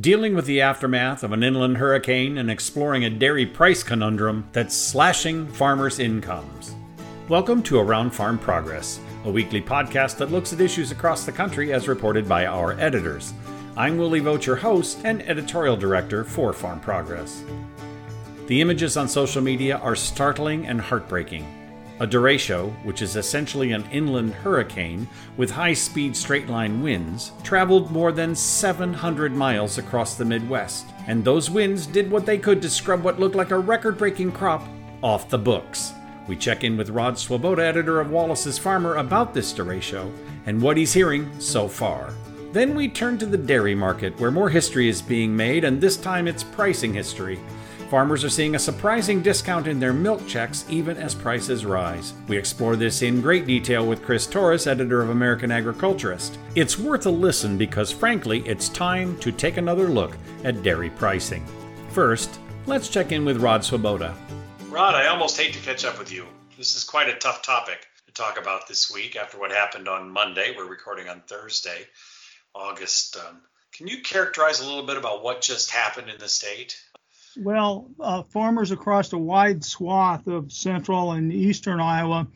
dealing with the aftermath of an inland hurricane and exploring a dairy price conundrum that's slashing farmers' incomes. Welcome to Around Farm Progress, a weekly podcast that looks at issues across the country as reported by our editors. I'm Willie Vogt, your host and editorial director for Farm Progress. The images on social media are startling and heartbreaking. A derecho, which is essentially an inland hurricane with high speed straight line winds, traveled more than 700 miles across the Midwest, and those winds did what they could to scrub what looked like a record breaking crop off the books. We check in with Rod Swoboda, editor of Wallace's Farmer, about this derecho and what he's hearing so far. Then we turn to the dairy market, where more history is being made, and this time it's pricing history. Farmers are seeing a surprising discount in their milk checks even as prices rise. We explore this in great detail with Chris Torres, editor of American Agriculturist. It's worth a listen because, frankly, it's time to take another look at dairy pricing. First, let's check in with Rod Swoboda. Rod, I almost hate to catch up with you. This is quite a tough topic to talk about this week after what happened on Monday. We're recording on Thursday, August. Um, can you characterize a little bit about what just happened in the state? Well, uh, farmers across a wide swath of central and eastern Iowa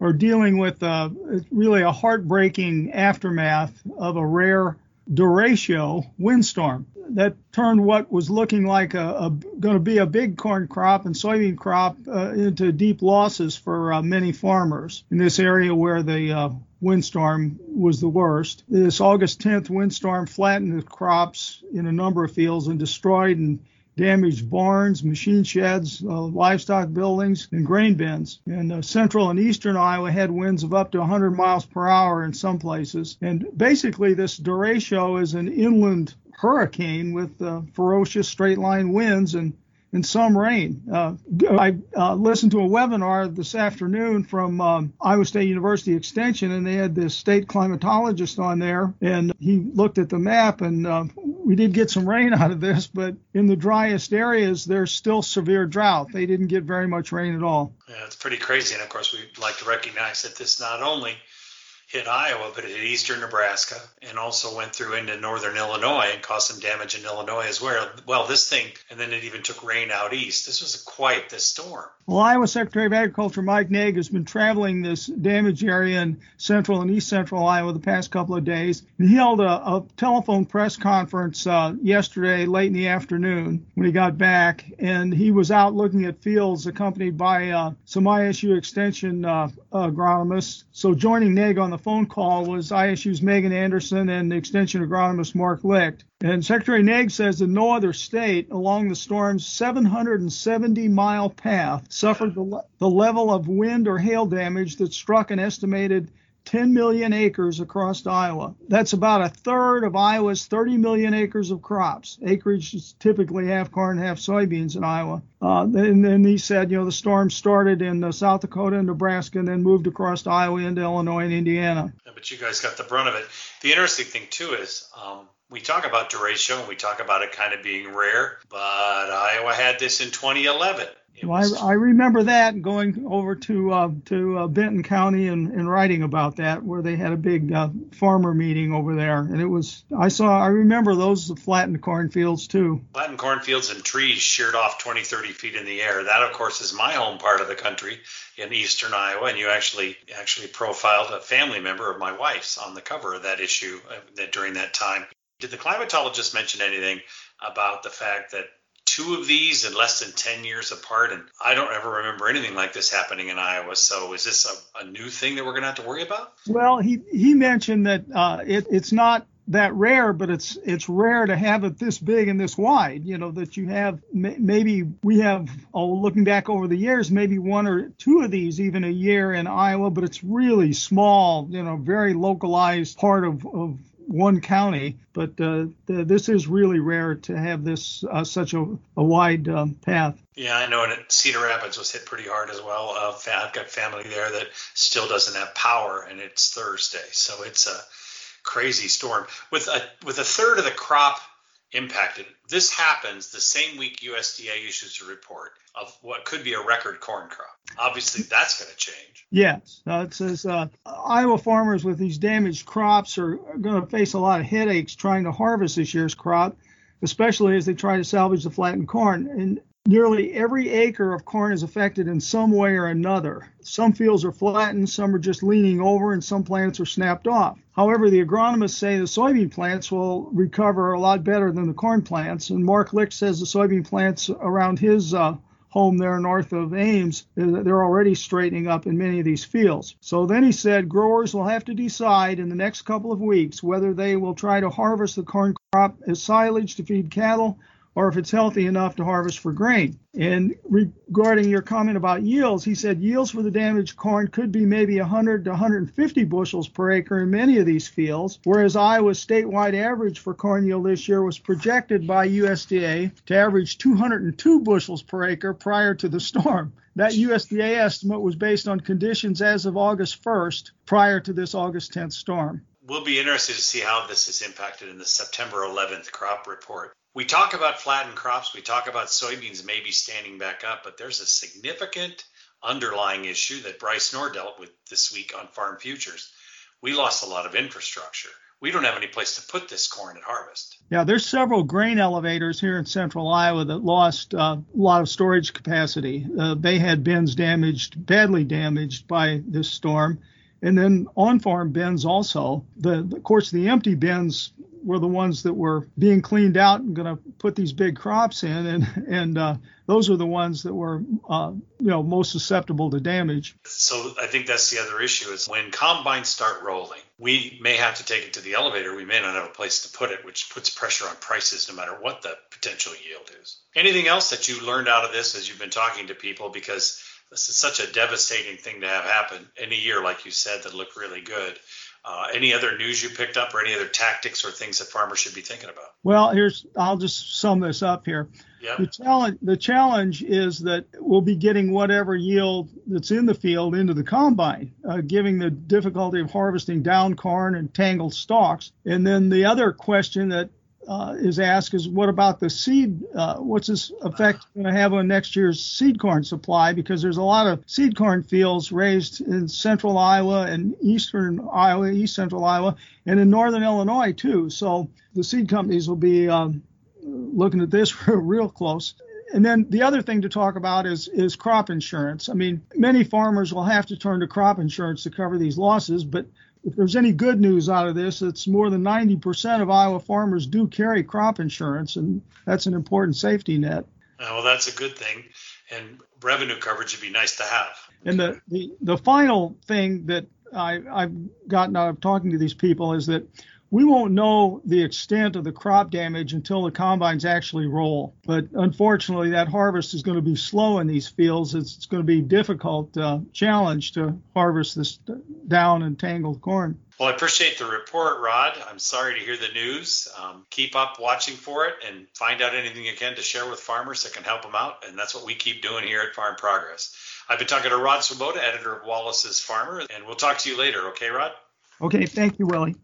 are dealing with uh, really a heartbreaking aftermath of a rare derecho windstorm that turned what was looking like a, a going to be a big corn crop and soybean crop uh, into deep losses for uh, many farmers in this area where the uh, windstorm was the worst. This August 10th windstorm flattened the crops in a number of fields and destroyed and damaged barns, machine sheds, uh, livestock buildings, and grain bins. And uh, central and eastern Iowa had winds of up to 100 miles per hour in some places. And basically, this derecho is an inland hurricane with uh, ferocious straight line winds and and some rain. Uh, I uh, listened to a webinar this afternoon from um, Iowa State University Extension, and they had this state climatologist on there, and he looked at the map, and uh, we did get some rain out of this, but in the driest areas, there's still severe drought. They didn't get very much rain at all. Yeah, it's pretty crazy, and of course, we'd like to recognize that this not only hit Iowa, but it hit eastern Nebraska and also went through into northern Illinois and caused some damage in Illinois as well. Well, this thing, and then it even took rain out east. This was quite the storm. Well, Iowa Secretary of Agriculture Mike Naig has been traveling this damaged area in central and east central Iowa the past couple of days. He held a, a telephone press conference uh, yesterday, late in the afternoon, when he got back. And he was out looking at fields accompanied by uh, some ISU Extension uh, agronomists. So joining Naig on the phone call was ISU's Meaghan Anderson and Extension agronomist Mark Licht. And Secretary Naig says that no other state along the storm's 770 mile path suffered the, the level of wind or hail damage that struck an estimated 10 million acres across Iowa. That's about a third of Iowa's 30 million acres of crops. Acreage is typically half corn, half soybeans in Iowa. Uh, and then he said, you know, the storm started in uh, South Dakota and Nebraska and then moved across Iowa into Illinois and Indiana. Yeah, but you guys got the brunt of it. The interesting thing, too, is um, we talk about derecho and we talk about it kind of being rare, but Iowa had this in 2011 well, I, I, remember that going over to uh, to uh, Benton County and, and, writing about that, where they had a big uh, farmer meeting over there, and it was I saw I remember those flattened cornfields too. Flattened cornfields and trees sheared off 20, 30 feet in the air. That, of course, is my home part of the country in eastern Iowa, and you actually actually profiled a family member of my wife's on the cover of that issue uh, that during that time. Did the climatologist mention anything about the fact that two of these in less than 10 years apart. And I don't ever remember anything like this happening in Iowa. So is this a, a new thing that we're going to have to worry about? Well, he, he mentioned that uh, it, it's not that rare, but it's it's rare to have it this big and this wide. You know that you have maybe we have oh looking back over the years maybe one or two of these even a year in Iowa, but it's really small. You know, very localized part of of one county, but uh, the, this is really rare to have this uh, such a, a wide um, path. Yeah, I know. And Cedar Rapids was hit pretty hard as well. Uh, I've got family there that still doesn't have power, and it's Thursday, so it's a crazy storm with a with a third of the crop impacted. This happens the same week USDA issues a report of what could be a record corn crop. Obviously, that's going to change. Yes, uh, it says uh, Iowa farmers with these damaged crops are going to face a lot of headaches trying to harvest this year's crop especially as they try to salvage the flattened corn. And nearly every acre of corn is affected in some way or another. Some fields are flattened, some are just leaning over, and some plants are snapped off. However, the agronomists say the soybean plants will recover a lot better than the corn plants. And Mark Licht says the soybean plants around his uh, home there north of Ames, they're already straightening up in many of these fields. So then he said growers will have to decide in the next couple of weeks whether they will try to harvest the corn crop as silage to feed cattle or if it's healthy enough to harvest for grain. And regarding your comment about yields, he said yields for the damaged corn could be maybe 100 to 150 bushels per acre in many of these fields, whereas Iowa's statewide average for corn yield this year was projected by USDA to average 202 bushels per acre prior to the storm. That USDA estimate was based on conditions as of August 1st, prior to this August 10th storm. We'll be interested to see how this is impacted in the September 11th crop report we talk about flattened crops, we talk about soybeans maybe standing back up, but there's a significant underlying issue that Bryce Knorr dealt with this week on Farm Futures. We lost a lot of infrastructure. We don't have any place to put this corn at harvest. Yeah, there's several grain elevators here in central Iowa that lost uh, a lot of storage capacity. Uh, they had bins damaged, badly damaged by this storm. And then on farm bins also. The, of course, the empty bins were the ones that were being cleaned out and going to put these big crops in, and and uh, those are the ones that were uh, you know most susceptible to damage. So I think that's the other issue is when combines start rolling, we may have to take it to the elevator. We may not have a place to put it, which puts pressure on prices no matter what the potential yield is. Anything else that you learned out of this as you've been talking to people because this is such a devastating thing to have happen in a year, like you said, that looked really good. Uh, any other news you picked up, or any other tactics or things that farmers should be thinking about? Well, here's I'll just sum this up here. Yep. The challenge the challenge is that we'll be getting whatever yield that's in the field into the combine, uh, giving the difficulty of harvesting down corn and tangled stalks. And then the other question that uh, is asked is what about the seed? Uh, what's this effect going to have on next year's seed corn supply? Because there's a lot of seed corn fields raised in central Iowa and eastern Iowa, east central Iowa, and in northern Illinois too. So the seed companies will be um, looking at this real close. And then the other thing to talk about is is crop insurance. I mean, many farmers will have to turn to crop insurance to cover these losses, but if there's any good news out of this, it's more than 90% of Iowa farmers do carry crop insurance, and that's an important safety net. Uh, well, that's a good thing, and revenue coverage would be nice to have. And the the, the final thing that I, I've gotten out of talking to these people is that we won't know the extent of the crop damage until the combines actually roll. But unfortunately, that harvest is going to be slow in these fields. It's, it's going to be a difficult uh, challenge to harvest this down and tangled corn. Well, I appreciate the report, Rod. I'm sorry to hear the news. Um, keep up watching for it and find out anything you can to share with farmers that can help them out. And that's what we keep doing here at Farm Progress. I've been talking to Rod Swoboda, editor of Wallace's Farmer, and we'll talk to you later. Okay, Rod? Okay, thank you, Willie.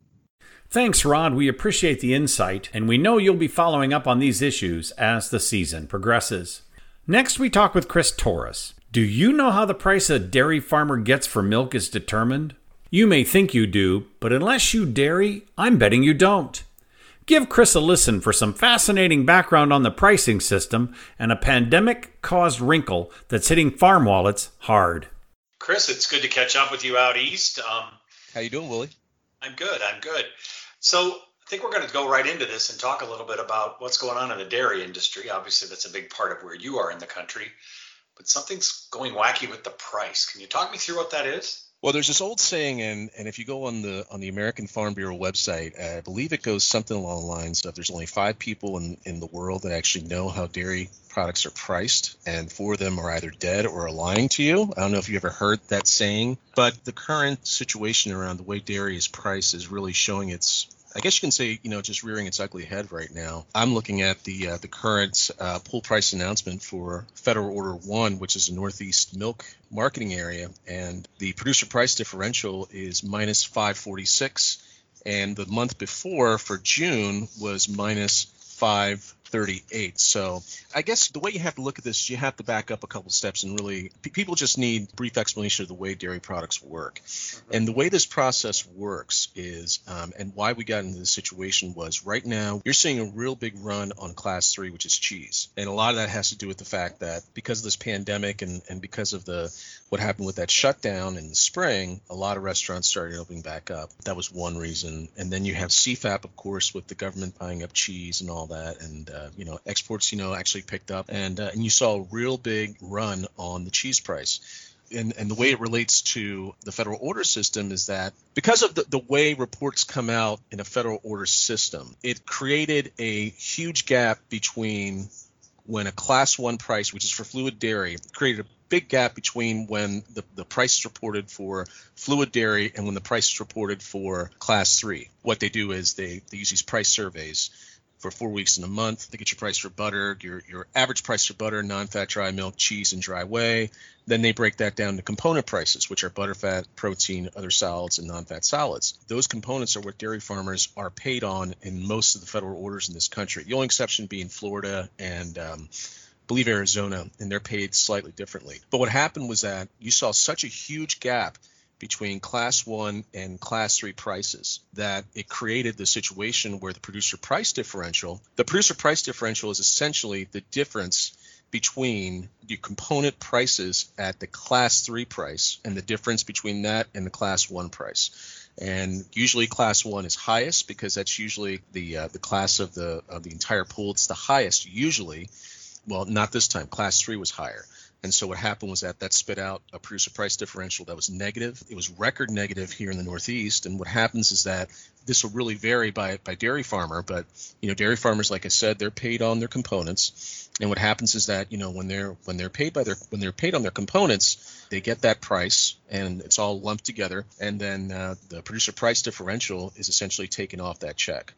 Thanks, Rod. We appreciate the insight, and we know you'll be following up on these issues as the season progresses. Next, we talk with Chris Torres. Do you know how the price a dairy farmer gets for milk is determined? You may think you do, but unless you dairy, I'm betting you don't. Give Chris a listen for some fascinating background on the pricing system and a pandemic caused wrinkle that's hitting farm wallets hard. Chris, it's good to catch up with you out east. Um, how you doing, Willie? I'm good. I'm good. So I think we're going to go right into this and talk a little bit about what's going on in the dairy industry. Obviously, that's a big part of where you are in the country, but something's going wacky with the price. Can you talk me through what that is? Well, there's this old saying, and, and if you go on the on the American Farm Bureau website, I believe it goes something along the lines of there's only five people in, in the world that actually know how dairy products are priced, and four of them are either dead or are lying to you. I don't know if you ever heard that saying, but the current situation around the way dairy is priced is really showing its I guess you can say, you know, just rearing its ugly head right now. I'm looking at the uh, the current uh, pool price announcement for Federal Order One, which is a Northeast milk marketing area, and the producer price differential is minus 546, and the month before for June was minus 5 38. So I guess the way you have to look at this, you have to back up a couple steps and really people just need brief explanation of the way dairy products work. Mm-hmm. And the way this process works is, um, and why we got into this situation was right now you're seeing a real big run on class three, which is cheese, and a lot of that has to do with the fact that because of this pandemic and and because of the what happened with that shutdown in the spring, a lot of restaurants started opening back up. That was one reason. And then you have CFAP, of course, with the government buying up cheese and all that, and uh, you know exports, you know, actually picked up, and uh, and you saw a real big run on the cheese price. And, and, the way it relates to the federal order system is that because of the, the way reports come out in a federal order system, it created a huge gap between when a class one price, which is for fluid dairy, created big gap between when the, the price is reported for fluid dairy and when the price is reported for class three. What they do is they, they use these price surveys for four weeks in a month. They get your price for butter, your your average price for butter, non-fat dry milk, cheese, and dry whey. Then they break that down to component prices, which are butterfat, protein, other solids, and non-fat solids. Those components are what dairy farmers are paid on in most of the federal orders in this country. The only exception being Florida and um, believe Arizona, and they're paid slightly differently. But what happened was that you saw such a huge gap between class one and class three prices that it created the situation where the producer price differential, the producer price differential is essentially the difference between the component prices at the class three price and the difference between that and the class one price. And usually class one is highest because that's usually the uh, the class of the of the entire pool. It's the highest usually well, not this time. Class three was higher. And so what happened was that that spit out a producer price differential that was negative. It was record negative here in the Northeast. And what happens is that this will really vary by by dairy farmer, but you know dairy farmers, like I said, they're paid on their components. And what happens is that you know when they're when they're paid by their when they're paid on their components, they get that price and it's all lumped together. And then uh, the producer price differential is essentially taken off that check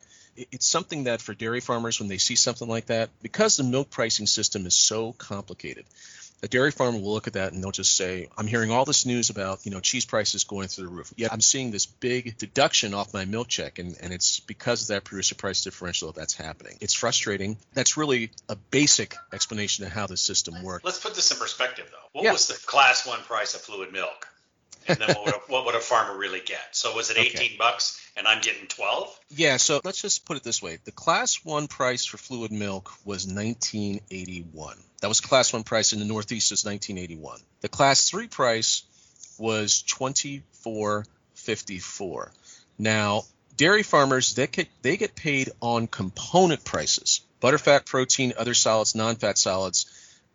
it's something that for dairy farmers when they see something like that because the milk pricing system is so complicated a dairy farmer will look at that and they'll just say i'm hearing all this news about you know cheese prices going through the roof yet i'm seeing this big deduction off my milk check and, and it's because of that producer price differential that that's happening. It's frustrating. That's really a basic explanation of how the system works. Let's put this in perspective though. What yeah. was the class one price of fluid milk? And then what would, a, what would a farmer really get? So was it 18 okay. bucks and I'm getting 12? Yeah, so let's just put it this way. The class 1 price for fluid milk was 1981. That was class 1 price in the Northeast is 1981. The class 3 price was 24.54. Now, dairy farmers they get they get paid on component prices. Butterfat, protein, other solids, non-fat solids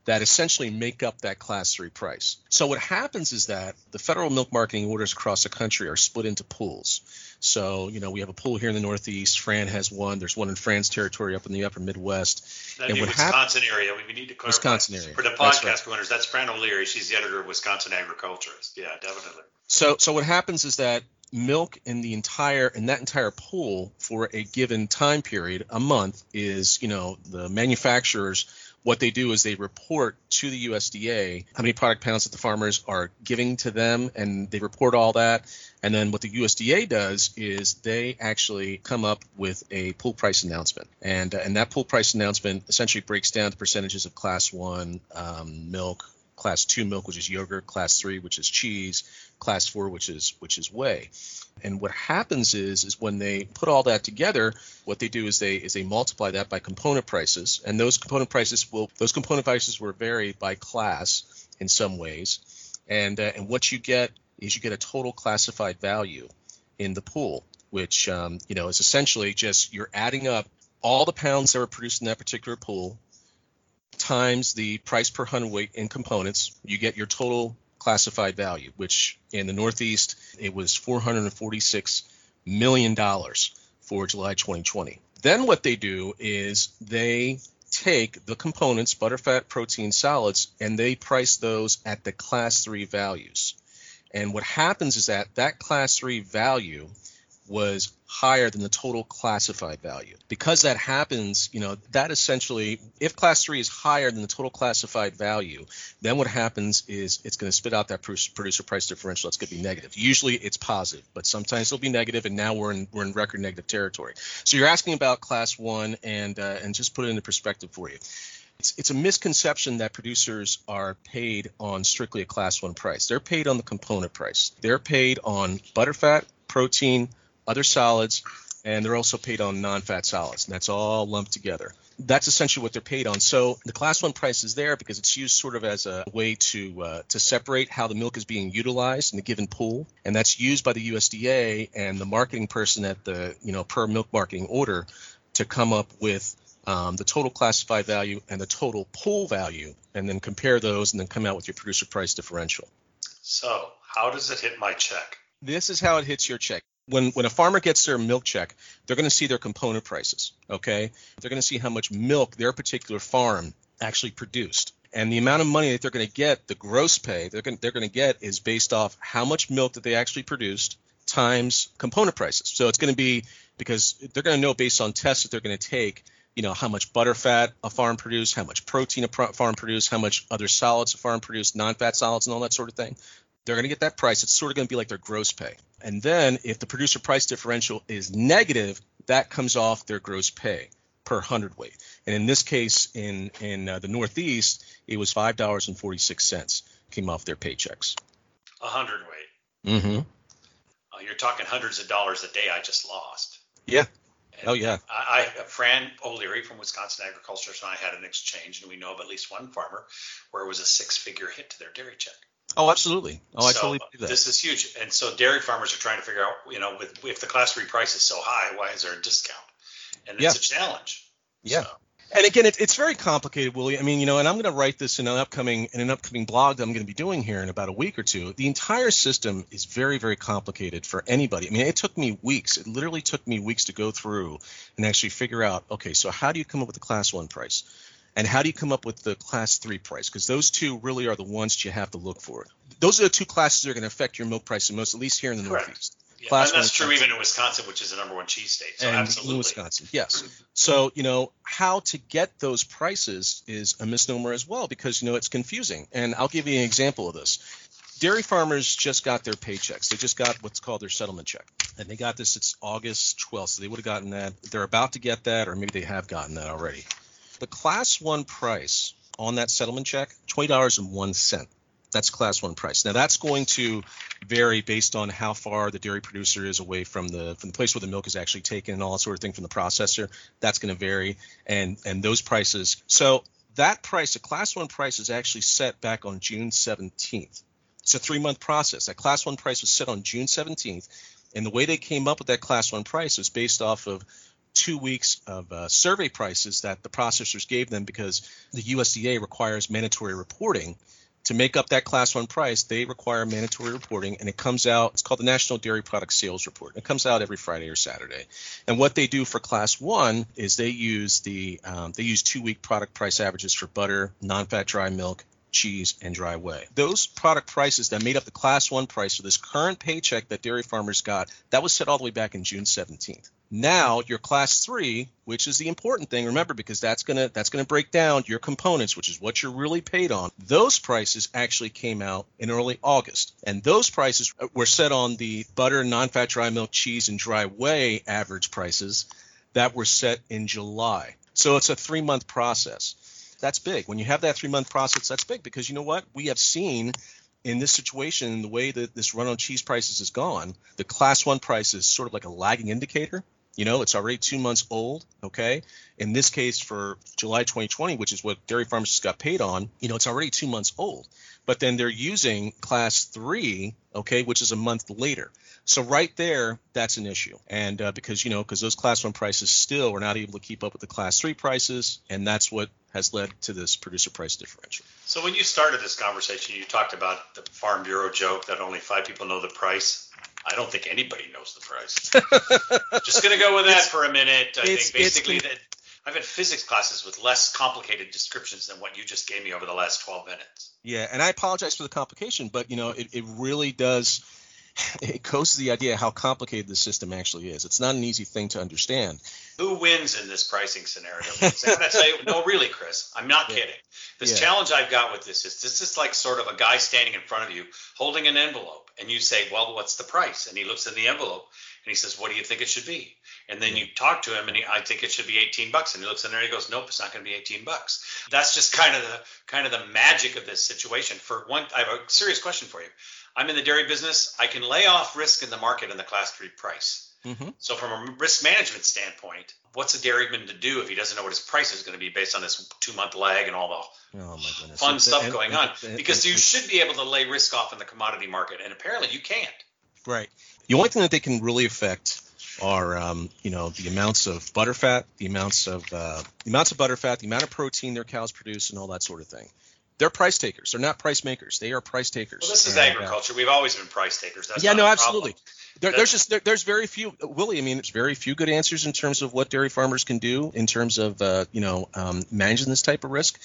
that essentially make up that class 3 price. So what happens is that the federal milk marketing orders across the country are split into pools. So, you know, we have a pool here in the Northeast. Fran has one. There's one in Fran's territory up in the upper Midwest. That'd and be Wisconsin hap- area. We need to clarify. Wisconsin area. For the podcast that's right. that's Fran O'Leary. She's the editor of Wisconsin Agriculturist. Yeah, definitely. So, so what happens is that milk in the entire in that entire pool for a given time period, a month, is you know the manufacturers what they do is they report to the USDA how many product pounds that the farmers are giving to them, and they report all that. And then what the USDA does is they actually come up with a pool price announcement, and uh, and that pool price announcement essentially breaks down the percentages of Class One um, milk, Class Two milk, which is yogurt, Class Three, which is cheese, Class Four, which is which is whey. And what happens is is when they put all that together, what they do is they is they multiply that by component prices, and those component prices will those component prices will vary by class in some ways, and uh, and what you get is you get a total classified value in the pool, which um, you know is essentially just you're adding up all the pounds that were produced in that particular pool times the price per hundredweight in components, you get your total classified value, which in the Northeast, it was $446 million for July 2020. Then what they do is they take the components, butterfat, protein, solids, and they price those at the class three values. And what happens is that that class three value was higher than the total classified value. Because that happens, you know, that essentially, if class three is higher than the total classified value, then what happens is it's going to spit out that producer price differential. That's going to be negative. Usually it's positive, but sometimes it'll be negative, and now we're in we're in record negative territory. So you're asking about class one, and uh, and just put it into perspective for you. It's, it's a misconception that producers are paid on strictly a class one price. They're paid on the component price. They're paid on butterfat, protein, other solids, and they're also paid on non-fat solids. And that's all lumped together. That's essentially what they're paid on. So the class one price is there because it's used sort of as a way to uh, to separate how the milk is being utilized in a given pool, and that's used by the USDA and the marketing person at the you know per milk marketing order to come up with um, the total classified value and the total pool value, and then compare those, and then come out with your producer price differential. So how does it hit my check? This is how it hits your check when when a farmer gets their milk check, they're going to see their component prices. Okay, they're going to see how much milk their particular farm actually produced, and the amount of money that they're going to get, the gross pay they're going they're going to get is based off how much milk that they actually produced times component prices. So it's going to be because they're going to know based on tests that they're going to take. You know how much butter fat a farm produced, how much protein a farm produced, how much other solids a farm produced, non-fat solids, and all that sort of thing. They're going to get that price. It's sort of going to be like their gross pay. And then if the producer price differential is negative, that comes off their gross pay per hundredweight. And in this case, in in uh, the Northeast, it was five dollars and forty six cents came off their paychecks. A hundredweight. Mm-hmm. Uh, you're talking hundreds of dollars a day I just lost. Yeah. And oh yeah. I, I Fran O'Leary from Wisconsin Agriculture and I had an exchange, and we know of at least one farmer where it was a six figure hit to their dairy check. Oh, absolutely. Oh, so I totally believe that. This is huge, and so dairy farmers are trying to figure out, you know, with if the class three price is so high, why is there a discount? And yeah. it's a challenge. Yeah. So. And again, it, it's very complicated, Willie. I mean, you know, and I'm going to write this in an upcoming in an upcoming blog that I'm going to be doing here in about a week or two. The entire system is very, very complicated for anybody. I mean, it took me weeks. It literally took me weeks to go through and actually figure out. Okay, so how do you come up with a class one price? And how do you come up with the class three price? Because those two really are the ones that you have to look for. Those are the two classes that are going to affect your milk price the most, at least here in the Correct. Northeast. Yeah, Class and that's true even in Wisconsin, which is the number one cheese state. So and absolutely. in Wisconsin, yes. So you know how to get those prices is a misnomer as well because you know it's confusing. And I'll give you an example of this. Dairy farmers just got their paychecks. They just got what's called their settlement check, and they got this. It's August 12th, so they would have gotten that. They're about to get that, or maybe they have gotten that already. The class one price on that settlement check, twenty dollars and one cent. That's class one price. Now that's going to vary based on how far the dairy producer is away from the from the place where the milk is actually taken and all that sort of thing from the processor. That's going to vary, and and those prices. So that price, the class one price, is actually set back on June 17th. It's a three month process. That class one price was set on June 17th, and the way they came up with that class one price was based off of two weeks of uh, survey prices that the processors gave them because the USDA requires mandatory reporting. To make up that class one price, they require mandatory reporting, and it comes out. It's called the National Dairy Product Sales Report. It comes out every Friday or Saturday. And what they do for class one is they use the um, they use two week product price averages for butter, non-fat dry milk, cheese, and dry whey. Those product prices that made up the class one price for this current paycheck that dairy farmers got, that was set all the way back in June 17th. Now your class three, which is the important thing, remember because that's gonna that's gonna break down your components, which is what you're really paid on. Those prices actually came out in early August, and those prices uh, were set on the butter, non-fat dry milk, cheese, and dry whey average prices that were set in July. So it's a three month process. That's big. When you have that three month process, that's big because you know what? We have seen in this situation, the way that this run on cheese prices has gone, the class one price is sort of like a lagging indicator. You know, it's already two months old. Okay. In this case, for July 2020, which is what dairy just got paid on, you know, it's already two months old. But then they're using class three, okay, which is a month later. So right there, that's an issue. And uh, because you know, because those class one prices still are not able to keep up with the class three prices, and that's what has led to this producer price differential. So when you started this conversation, you talked about the Farm Bureau joke that only five people know the price. I don't think anybody knows the price. Just going to go with that it's, for a minute. I think basically that I've had physics classes with less complicated descriptions than what you just gave me over the last 12 minutes. Yeah, and I apologize for the complication, but you know, it, it really does it goes to the idea how complicated the system actually is. It's not an easy thing to understand. Who wins in this pricing scenario? I'm gonna tell you, no, really, Chris, I'm not yeah. kidding. This yeah. challenge I've got with this is this is like sort of a guy standing in front of you holding an envelope, and you say, "Well, what's the price?" And he looks in the envelope and he says, "What do you think it should be?" And then you talk to him, and he, I think it should be 18 bucks. And he looks in there, and he goes, "Nope, it's not going to be 18 bucks." That's just kind of the kind of the magic of this situation. For one, I have a serious question for you. I'm in the dairy business. I can lay off risk in the market in the class three price. Mm-hmm. So from a risk management standpoint, what's a dairyman to do if he doesn't know what his price is going to be based on this two month lag and all the oh fun stuff and, going and, on? And, because you should be able to lay risk off in the commodity market, and apparently you can't. Right. The only thing that they can really affect are um, you know the amounts of butterfat, the amounts of uh, the amounts of butterfat, the amount of protein their cows produce, and all that sort of thing. They're price takers. They're not price makers. They are price takers. Well, this is and, uh, agriculture. Uh, We've always been price takers. That's yeah, no, absolutely. There, there's just there, there's very few, Willie. I mean, there's very few good answers in terms of what dairy farmers can do in terms of uh, you know um, managing this type of risk.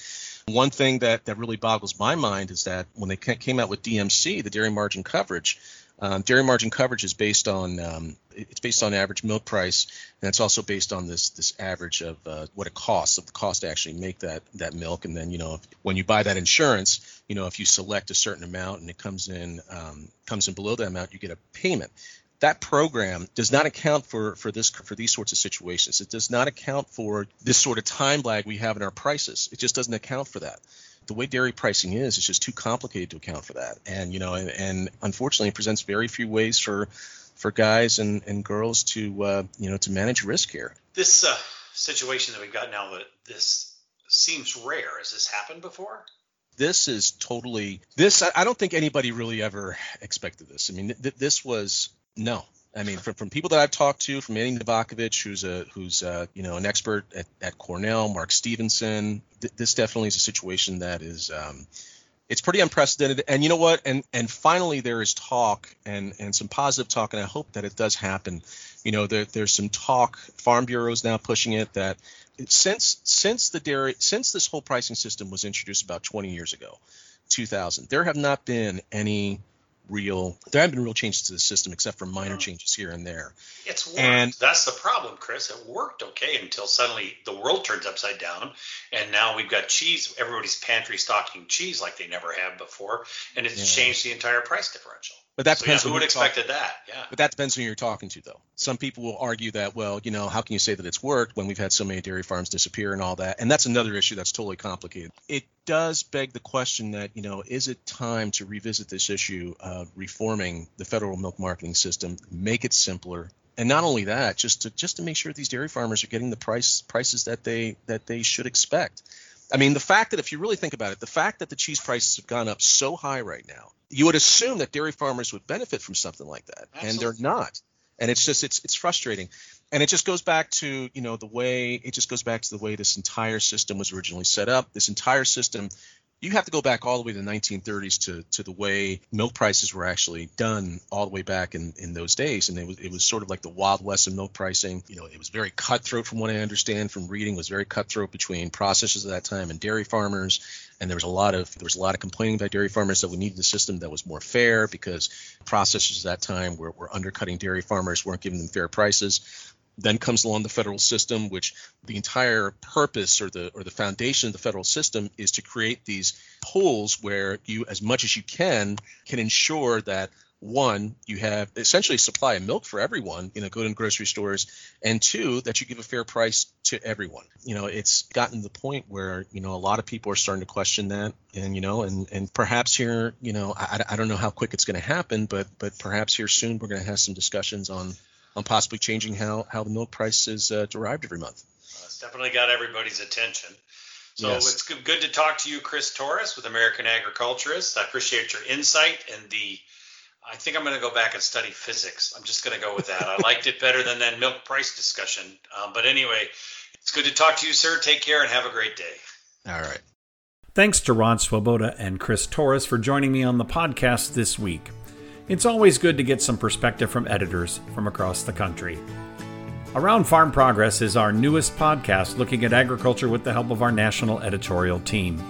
One thing that that really boggles my mind is that when they came out with DMC, the dairy margin coverage, um, dairy margin coverage is based on um, it's based on average milk price, and it's also based on this this average of uh, what it costs of the cost to actually make that that milk. And then you know if, when you buy that insurance, you know if you select a certain amount and it comes in um, comes in below that amount, you get a payment. That program does not account for for this for these sorts of situations. It does not account for this sort of time lag we have in our prices. It just doesn't account for that the way dairy pricing is, it's just too complicated to account for that. And you know, and, and unfortunately, it presents very few ways for for guys and, and girls to uh, you know to manage risk here. This uh, situation that we've got now, that this seems rare. Has this happened before? This is totally this. I, I don't think anybody really ever expected this. I mean, th- this was no. I mean, from, from people that I've talked to, from Andy Novakovic, who's a who's a, you know an expert at, at Cornell, Mark Stephenson, th- this definitely is a situation that is um, it's pretty unprecedented. And you know what? And and finally there is talk and and some positive talk, and I hope that it does happen. You know, there, there's some talk. Farm Bureau's now pushing it that since since the dairy since this whole pricing system was introduced about 20 years ago, 2000, there have not been any real there haven't been real changes to the system except for minor hmm. changes here and there. It's worked. And that's the problem, Chris. It worked okay until suddenly the world turns upside down and now we've got cheese everybody's pantry stocking cheese like they never have before and it's yeah. changed the entire price differential. But that so, depends. Yeah, who would expected that? Yeah. But that depends who you're talking to, though. Some people will argue that, well, you know, how can you say that it's worked when we've had so many dairy farms disappear and all that? And that's another issue that's totally complicated. It does beg the question that, you know, is it time to revisit this issue of reforming the federal milk marketing system, make it simpler, and not only that, just to just to make sure these dairy farmers are getting the price prices that they that they should expect. I mean, the fact that if you really think about it, the fact that the cheese prices have gone up so high right now you would assume that dairy farmers would benefit from something like that, Absolutely. and they're not. And it's just it's it's frustrating, and it just goes back to you know the way it just goes back to the way this entire system was originally set up. This entire system you have to go back all the way to the 1930s to, to the way milk prices were actually done all the way back in, in those days. And it was, it was sort of like the Wild West of milk pricing. You know, it was very cutthroat from what I understand from reading, was very cutthroat between processors at that time and dairy farmers. And there was a lot of there was a lot of complaining by dairy farmers that we needed a system that was more fair because processors at that time were, were undercutting dairy farmers, weren't giving them fair prices. Then comes along the federal system, which the entire purpose or the or the foundation of the federal system is to create these pools where you, as much as you can, can ensure that one, you have essentially supply of milk for everyone, you know, go to grocery stores, and two, that you give a fair price to everyone. You know, it's gotten to the point where, you know, a lot of people are starting to question that. And, you know, and, and perhaps here, you know, I, I don't know how quick it's going to happen, but, but perhaps here soon we're going to have some discussions on on possibly changing how how the milk price is uh, derived every month. Uh, it's definitely got everybody's attention. So yes. it's good to talk to you, Chris Torres, with American Agriculturist. I appreciate your insight and the. I think I'm going to go back and study physics. I'm just going to go with that. I liked it better than that milk price discussion. Um, but anyway, it's good to talk to you, sir. Take care and have a great day. All right. Thanks to Ron Swoboda and Chris Torres for joining me on the podcast this week. It's always good to get some perspective from editors from across the country. Around Farm Progress is our newest podcast looking at agriculture with the help of our national editorial team.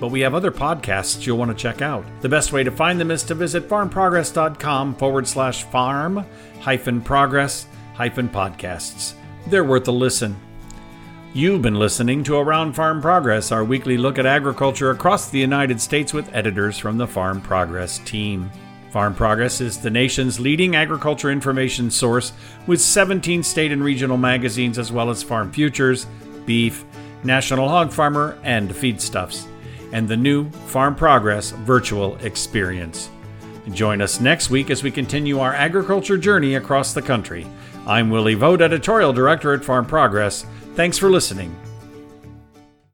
but we have other podcasts you'll want to check out. The best way to find them is to visit farmprogress.com forward slash farm hyphen progress hyphen podcasts. They're worth a listen. You've been listening to Around Farm Progress, our weekly look at agriculture across the United States with editors from the Farm Progress team. Farm Progress is the nation's leading agriculture information source with 17 state and regional magazines as well as Farm Futures, Beef, National Hog Farmer, and Feedstuffs, and the new Farm Progress virtual experience. Join us next week as we continue our agriculture journey across the country. I'm Willie Vogt, Editorial Director at Farm Progress. Thanks for listening